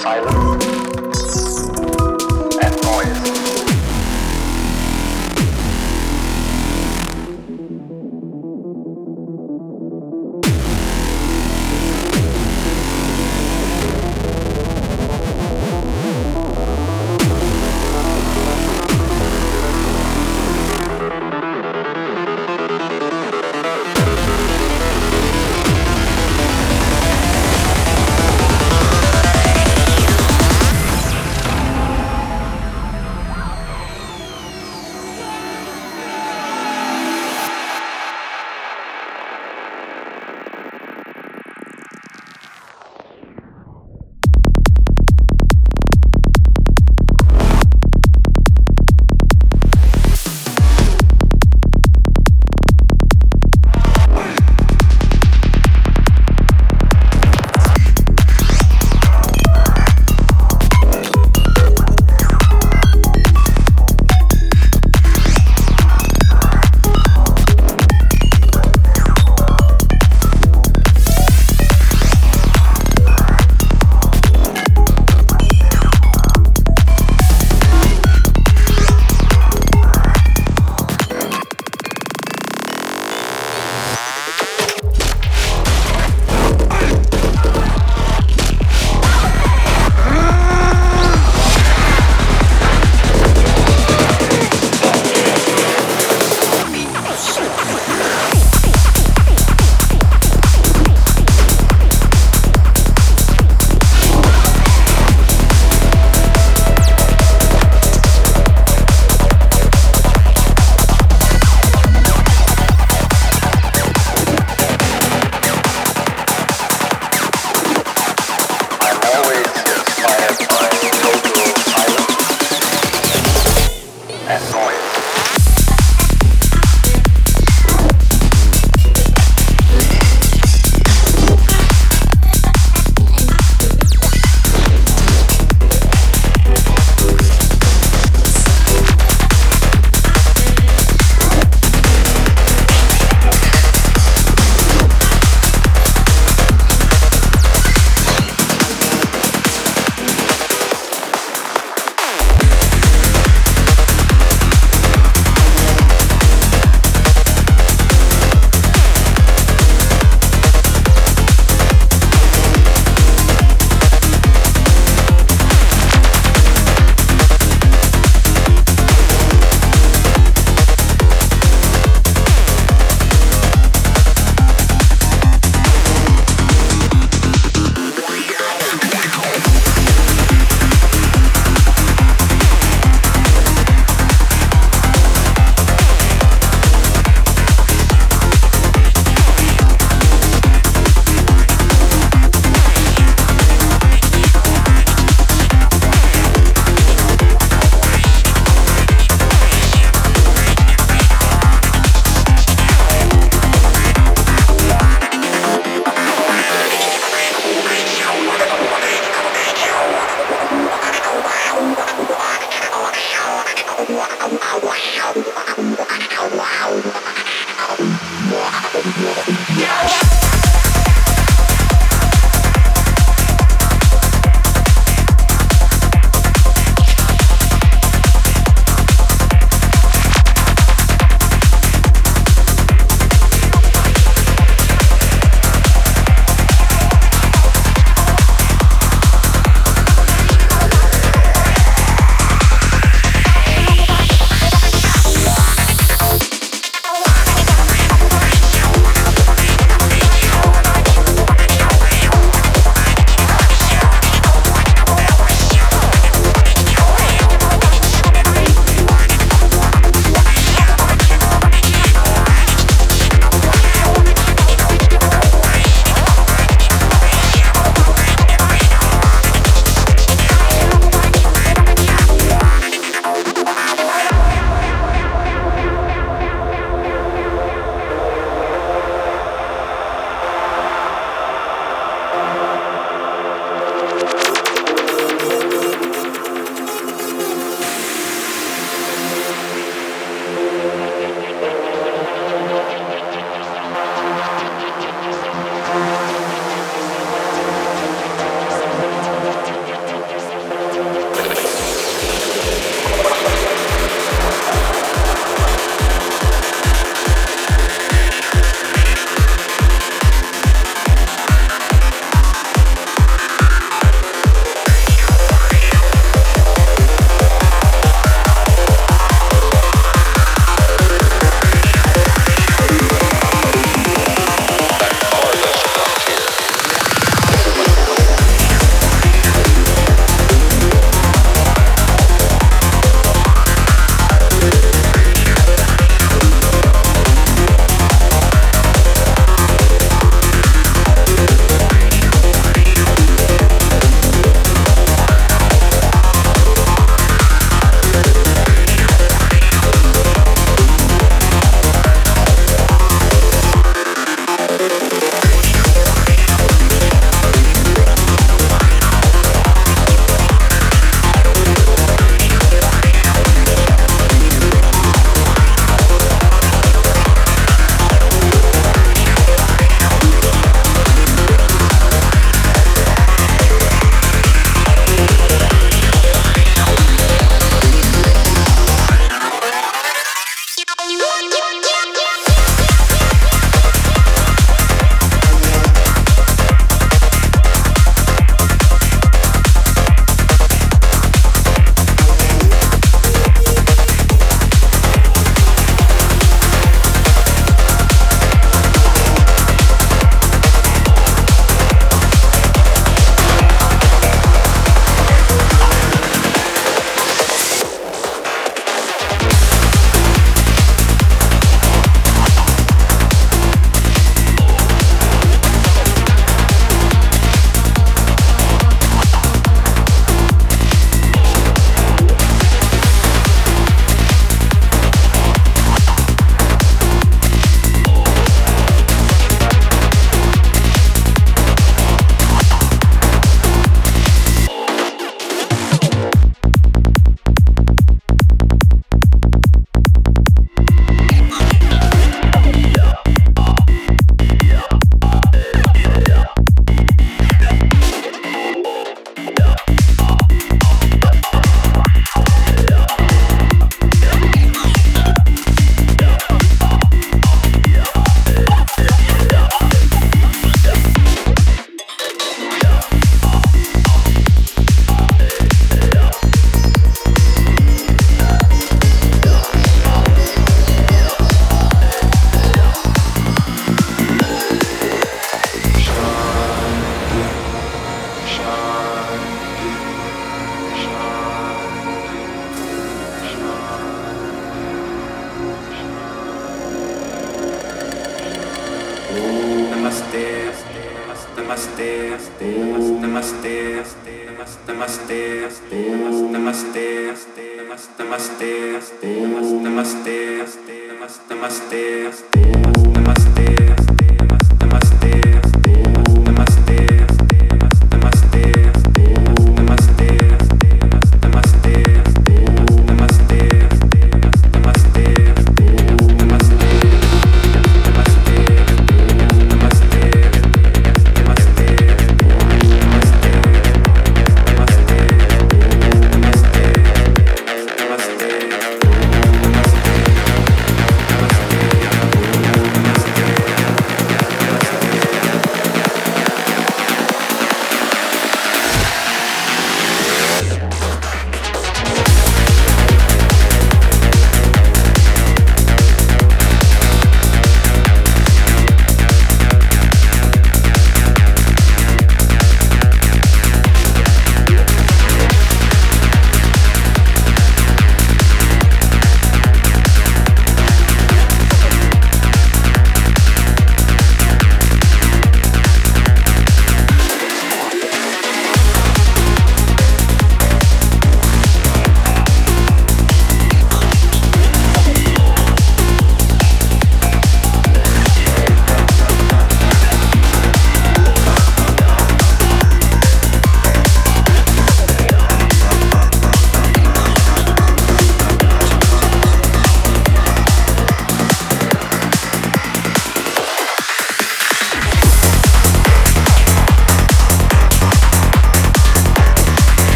silence.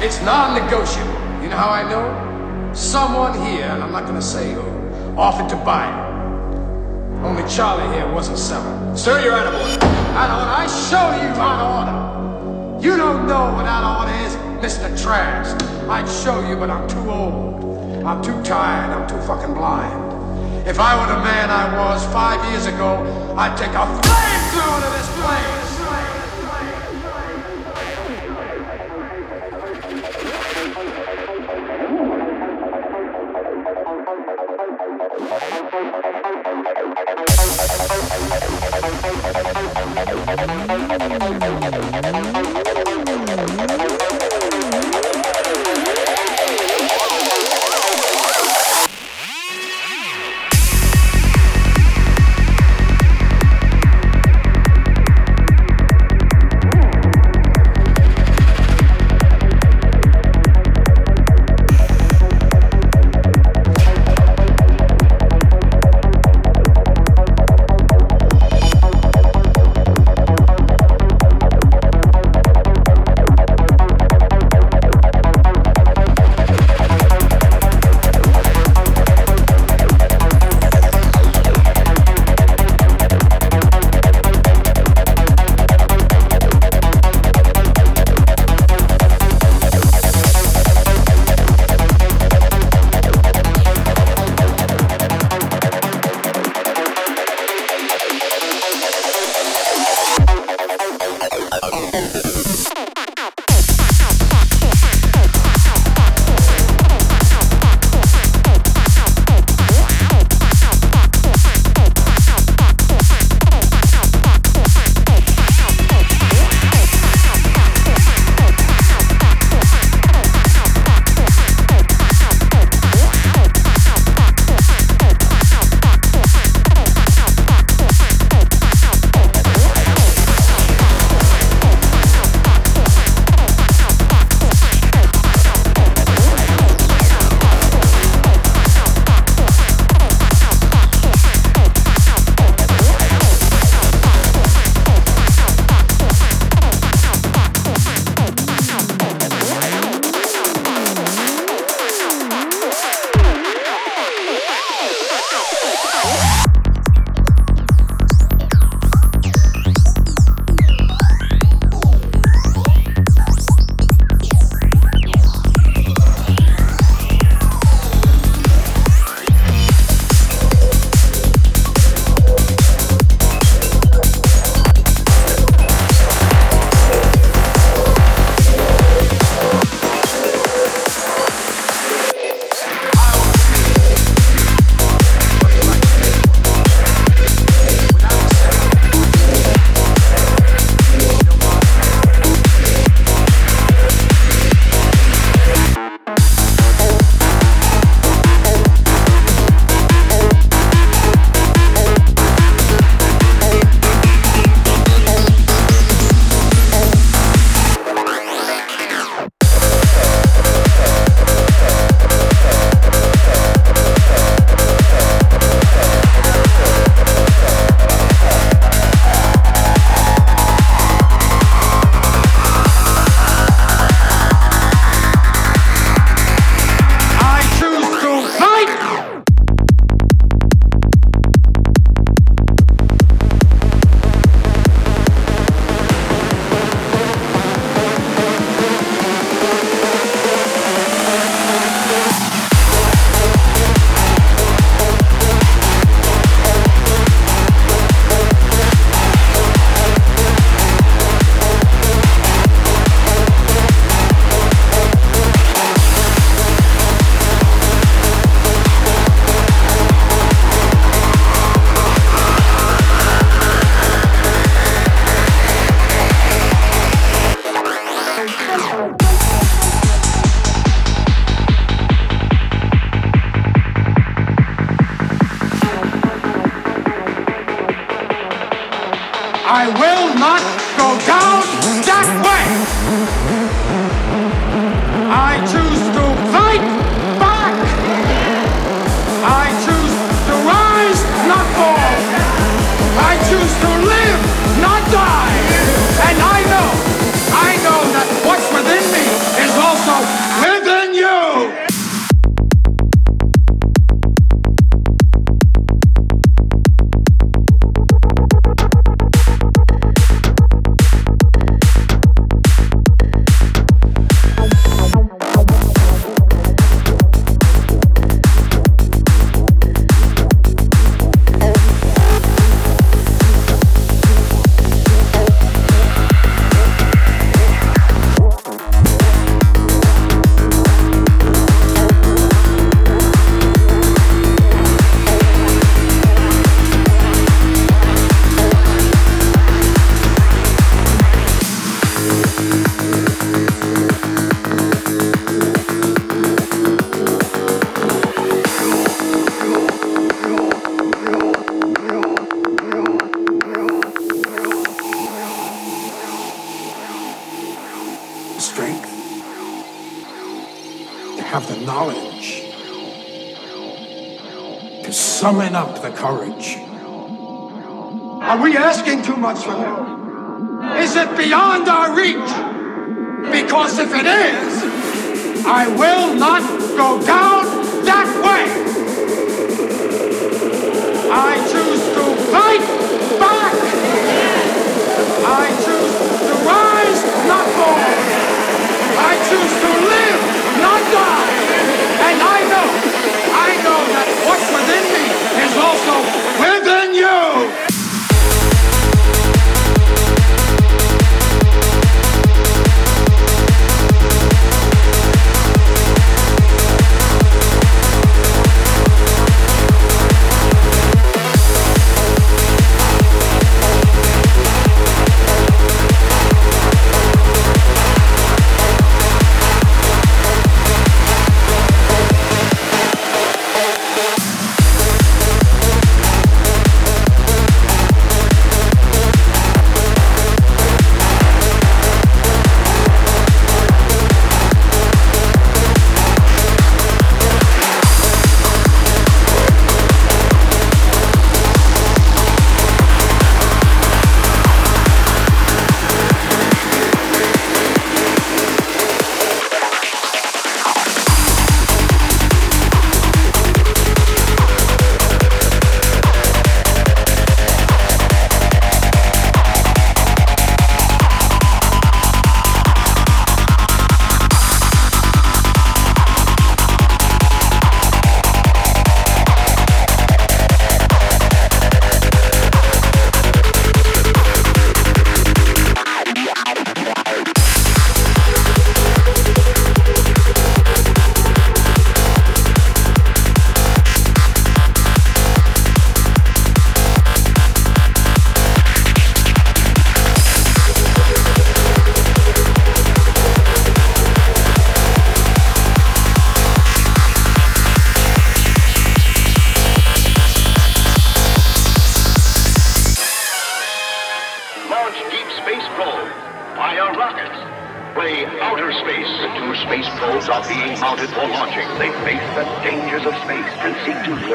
It's non-negotiable. You know how I know? Someone here, and I'm not gonna say who, offered to buy it. Only Charlie here wasn't selling. Sir, you're out of order. Out of order? I show you out of order. You don't know what out of order is, Mr. Trask. I'd show you, but I'm too old. I'm too tired. I'm too fucking blind. If I were the man I was five years ago, I'd take a flamethrower to this place.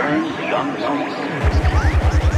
burns young bones.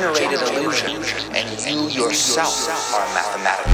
generated illusion, and you yourself are a mathematical.